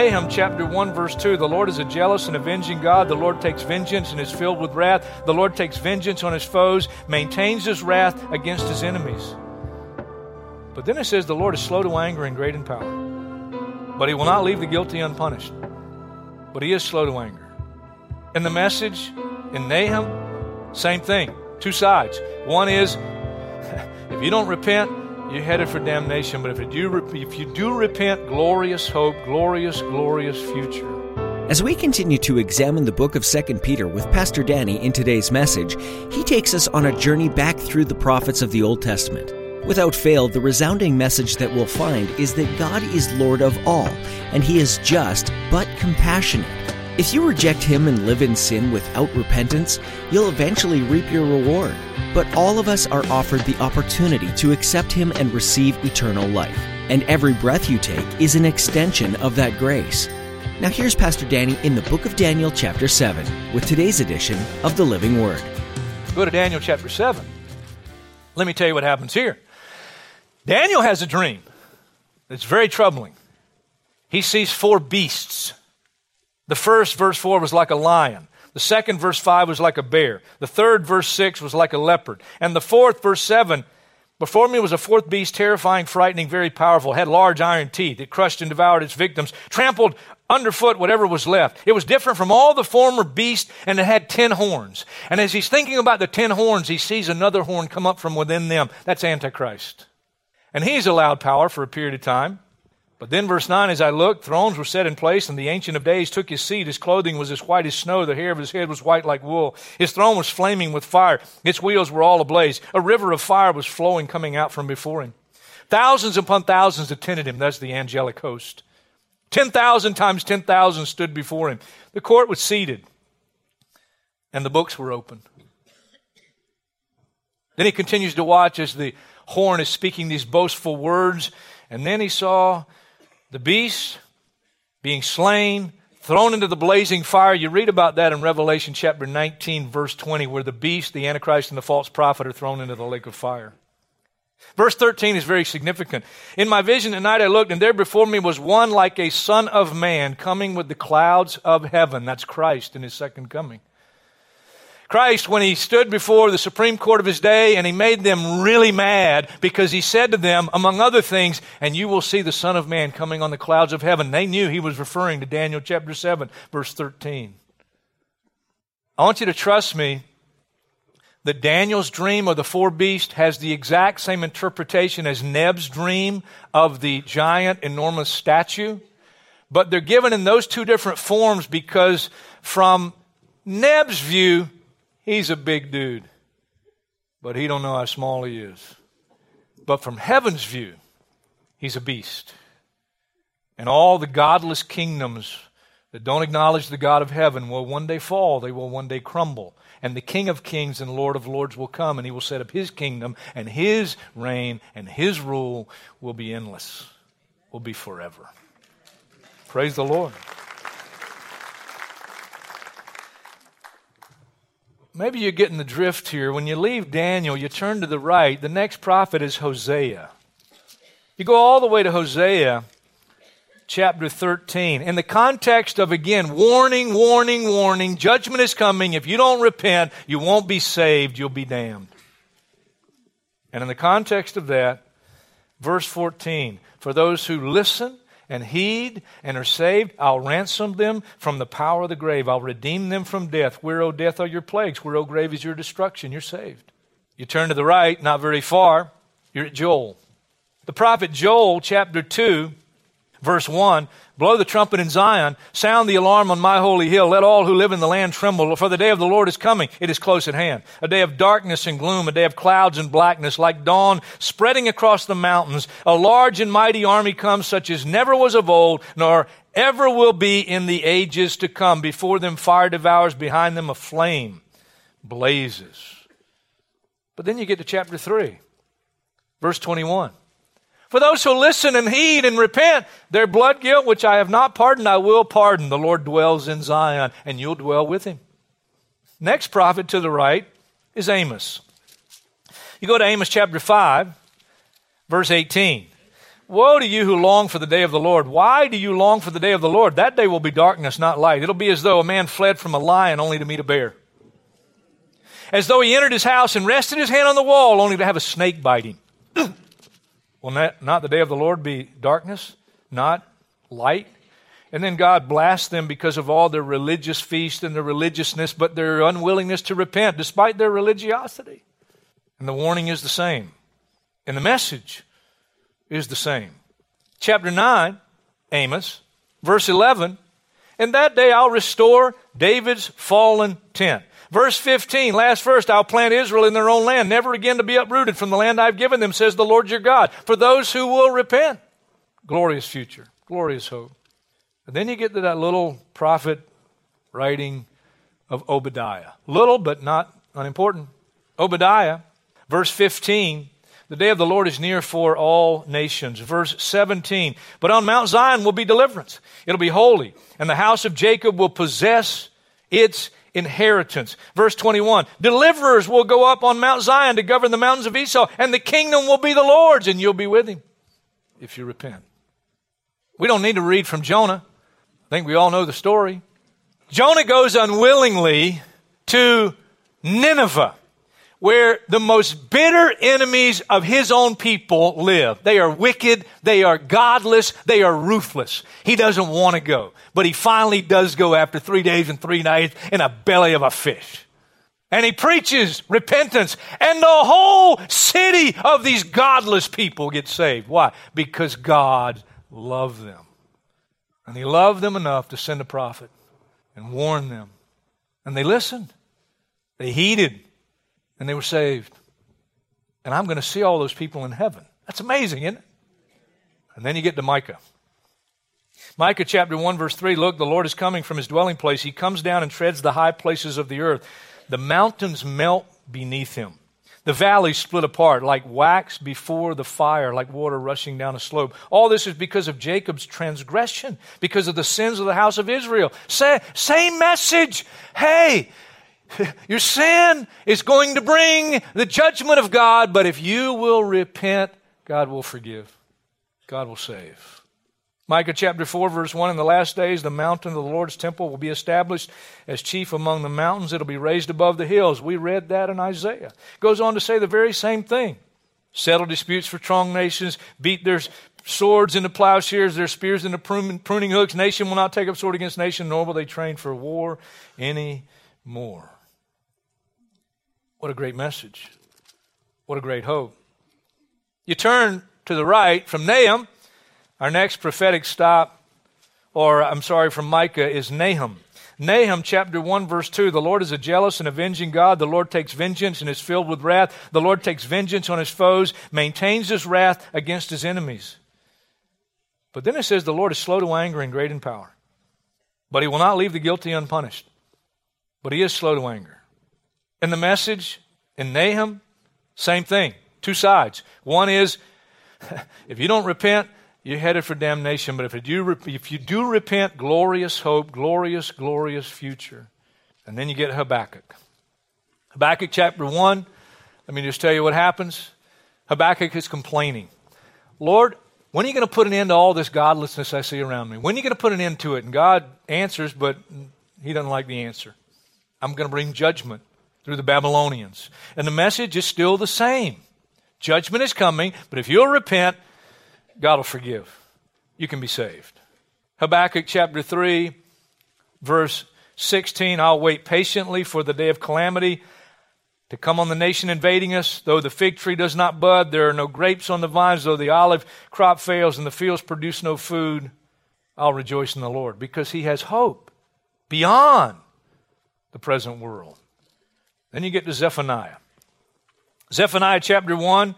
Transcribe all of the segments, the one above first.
Nahum chapter 1, verse 2 The Lord is a jealous and avenging God. The Lord takes vengeance and is filled with wrath. The Lord takes vengeance on his foes, maintains his wrath against his enemies. But then it says, The Lord is slow to anger and great in power. But he will not leave the guilty unpunished. But he is slow to anger. And the message in Nahum, same thing. Two sides. One is, if you don't repent, you're headed for damnation. But if you do, if you do repent, glorious hope, glorious, glorious future. As we continue to examine the book of 2 Peter with Pastor Danny in today's message, he takes us on a journey back through the prophets of the Old Testament. Without fail, the resounding message that we'll find is that God is Lord of all, and He is just but compassionate. If you reject Him and live in sin without repentance, you'll eventually reap your reward. But all of us are offered the opportunity to accept Him and receive eternal life. And every breath you take is an extension of that grace. Now, here's Pastor Danny in the book of Daniel, chapter 7, with today's edition of the Living Word. Go to Daniel chapter 7. Let me tell you what happens here. Daniel has a dream that's very troubling. He sees four beasts. The first, verse 4, was like a lion. The second, verse 5, was like a bear. The third, verse 6, was like a leopard. And the fourth, verse 7, before me was a fourth beast, terrifying, frightening, very powerful, had large iron teeth. It crushed and devoured its victims, trampled underfoot whatever was left. It was different from all the former beasts, and it had ten horns. And as he's thinking about the ten horns, he sees another horn come up from within them. That's Antichrist. And he's allowed power for a period of time. But then, verse 9, as I looked, thrones were set in place, and the Ancient of Days took his seat. His clothing was as white as snow. The hair of his head was white like wool. His throne was flaming with fire. Its wheels were all ablaze. A river of fire was flowing, coming out from before him. Thousands upon thousands attended him. That's the angelic host. 10,000 times 10,000 stood before him. The court was seated, and the books were open. Then he continues to watch as the horn is speaking these boastful words, and then he saw the beast being slain, thrown into the blazing fire. You read about that in Revelation chapter 19, verse 20, where the beast, the Antichrist, and the false prophet are thrown into the lake of fire. Verse 13 is very significant. In my vision at night I looked, and there before me was one like a son of man coming with the clouds of heaven. That's Christ in his second coming. Christ, when he stood before the Supreme Court of his day and he made them really mad because he said to them, among other things, and you will see the Son of Man coming on the clouds of heaven. They knew he was referring to Daniel chapter 7, verse 13. I want you to trust me that Daniel's dream of the four beasts has the exact same interpretation as Neb's dream of the giant, enormous statue. But they're given in those two different forms because, from Neb's view, he's a big dude, but he don't know how small he is. But from heaven's view, he's a beast. And all the godless kingdoms that don't acknowledge the God of heaven will one day fall, they will one day crumble. And the King of kings and Lord of lords will come, and he will set up his kingdom, and his reign and his rule will be endless, will be forever. Praise the Lord. Maybe you're getting the drift here. When you leave Daniel, you turn to the right. The next prophet is Hosea. You go all the way to Hosea chapter 13. In the context of, again, warning, warning, warning, judgment is coming. If you don't repent, you won't be saved, you'll be damned. And in the context of that, verse 14, for those who listen and heed and are saved, I'll ransom them from the power of the grave. I'll redeem them from death. Where, O death, are your plagues? Where, O grave, is your destruction? You're saved. You turn to the right, not very far, you're at Joel. The prophet Joel, chapter 2, verse 1 Blow the trumpet in Zion, sound the alarm on my holy hill. Let all who live in the land tremble, for the day of the Lord is coming. It is close at hand. A day of darkness and gloom, a day of clouds and blackness, like dawn spreading across the mountains. A large and mighty army comes, such as never was of old, nor ever will be in the ages to come. Before them, fire devours, behind them, a flame blazes. But then you get to chapter 3, verse 21. For those who listen and heed and repent, their blood guilt, which I have not pardoned, I will pardon. The Lord dwells in Zion, and you'll dwell with him. Next prophet to the right is Amos. You go to Amos chapter 5, verse 18. Woe to you who long for the day of the Lord. Why do you long for the day of the Lord? That day will be darkness, not light. It'll be as though a man fled from a lion only to meet a bear. As though he entered his house and rested his hand on the wall only to have a snake bite him. will not, not the day of the Lord be darkness, not light? And then God blasts them because of all their religious feast and their religiousness, but their unwillingness to repent despite their religiosity. And the warning is the same. And the message is the same. Chapter 9, Amos, verse 11. In that day I'll restore David's fallen tent. Verse 15, last verse, I'll plant Israel in their own land, never again to be uprooted from the land I've given them, says the Lord your God, for those who will repent. Glorious future, glorious hope. And then you get to that little prophet writing of Obadiah. Little, but not unimportant. Obadiah, verse 15, the day of the Lord is near for all nations. Verse 17. But on Mount Zion will be deliverance. It'll be holy, and the house of Jacob will possess its inheritance. Verse 21. Deliverers will go up on Mount Zion to govern the mountains of Esau, and the kingdom will be the Lord's, and you'll be with him if you repent. We don't need to read from Jonah. I think we all know the story. Jonah goes unwillingly to Nineveh where the most bitter enemies of his own people live. They are wicked, they are godless, they are ruthless. He doesn't want to go, but he finally does go after three days and three nights in a belly of a fish. And he preaches repentance, and the whole city of these godless people get saved. Why? Because God loved them. And he loved them enough to send a prophet and warn them. And they listened, they heeded and they were saved. And I'm going to see all those people in heaven. That's amazing, isn't it? And then you get to Micah. Micah chapter 1, verse 3 Look, the Lord is coming from his dwelling place. He comes down and treads the high places of the earth. The mountains melt beneath him. The valleys split apart like wax before the fire, like water rushing down a slope. All this is because of Jacob's transgression, because of the sins of the house of Israel. Say, same message. Hey, Your sin is going to bring the judgment of God, but if you will repent, God will forgive. God will save. Micah chapter 4, verse 1 In the last days, the mountain of the Lord's temple will be established as chief among the mountains. It'll be raised above the hills. We read that in Isaiah. Goes on to say the very same thing. Settle disputes for strong nations, beat their swords into plowshares, their spears into pruning hooks. Nation will not take up sword against nation, nor will they train for war any more. What a great message. What a great hope. You turn to the right from Nahum, our next prophetic stop, or I'm sorry, from Micah, is Nahum. Nahum chapter 1, verse 2 The Lord is a jealous and avenging God. The Lord takes vengeance and is filled with wrath. The Lord takes vengeance on his foes, maintains his wrath against his enemies. But then it says, The Lord is slow to anger and great in power. But he will not leave the guilty unpunished. But he is slow to anger. In the message in Nahum, same thing. Two sides. One is if you don't repent, you're headed for damnation. But if you, if you do repent, glorious hope, glorious, glorious future. And then you get Habakkuk. Habakkuk chapter 1, let me just tell you what happens. Habakkuk is complaining. Lord, when are you going to put an end to all this godlessness I see around me? When are you going to put an end to it? And God answers, but he doesn't like the answer. I'm going to bring judgment through the Babylonians. And the message is still the same. Judgment is coming, but if you'll repent, God will forgive. You can be saved. Habakkuk chapter 3, verse 16 I'll wait patiently for the day of calamity to come on the nation invading us. Though the fig tree does not bud, there are no grapes on the vines, though the olive crop fails and the fields produce no food, I'll rejoice in the Lord because he has hope beyond the present world. Then you get to Zephaniah. Zephaniah chapter 1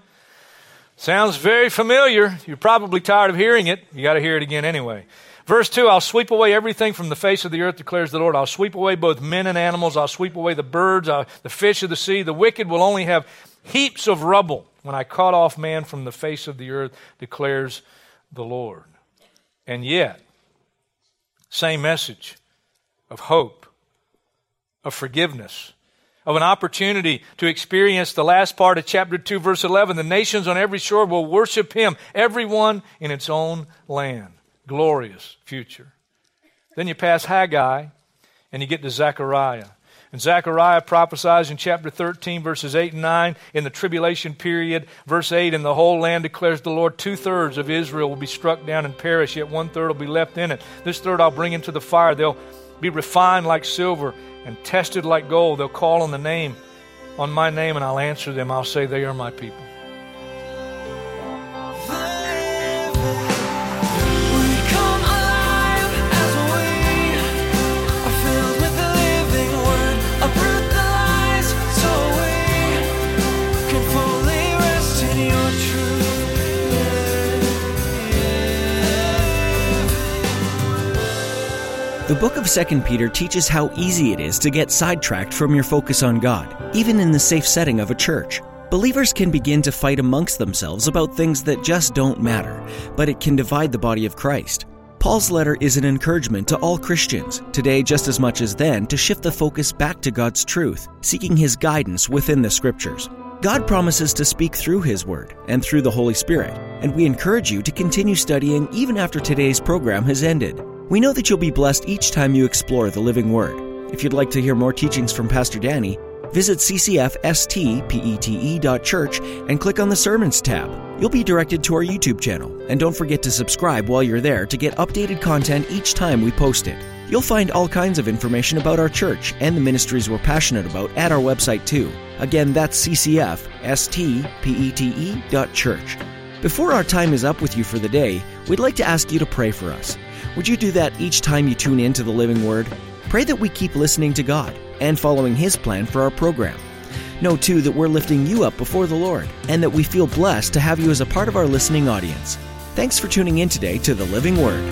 sounds very familiar. You're probably tired of hearing it. You got to hear it again anyway. Verse 2 I'll sweep away everything from the face of the earth, declares the Lord. I'll sweep away both men and animals. I'll sweep away the birds, uh, the fish of the sea. The wicked will only have heaps of rubble when I cut off man from the face of the earth, declares the Lord. And yet, same message of hope, of forgiveness, of an opportunity to experience the last part of chapter 2, verse 11. The nations on every shore will worship him, everyone in its own land. Glorious future. Then you pass Haggai and you get to Zechariah. And Zechariah prophesies in chapter 13, verses 8 and 9, in the tribulation period. Verse 8, and the whole land declares the Lord, two thirds of Israel will be struck down and perish, yet one third will be left in it. This third I'll bring into the fire. They'll be refined like silver and tested like gold. They'll call on the name, on my name, and I'll answer them. I'll say, They are my people. Of 2 Peter teaches how easy it is to get sidetracked from your focus on God, even in the safe setting of a church. Believers can begin to fight amongst themselves about things that just don't matter, but it can divide the body of Christ. Paul's letter is an encouragement to all Christians, today just as much as then, to shift the focus back to God's truth, seeking His guidance within the Scriptures. God promises to speak through His Word and through the Holy Spirit, and we encourage you to continue studying even after today's program has ended. We know that you'll be blessed each time you explore the living Word. If you'd like to hear more teachings from Pastor Danny, visit ccfstpete.church and click on the Sermons tab. You'll be directed to our YouTube channel, and don't forget to subscribe while you're there to get updated content each time we post it. You'll find all kinds of information about our church and the ministries we're passionate about at our website too. Again, that's ccfstpete.church. Before our time is up with you for the day, we'd like to ask you to pray for us. Would you do that each time you tune in to the Living Word? Pray that we keep listening to God and following His plan for our program. Know too that we're lifting you up before the Lord and that we feel blessed to have you as a part of our listening audience. Thanks for tuning in today to the Living Word.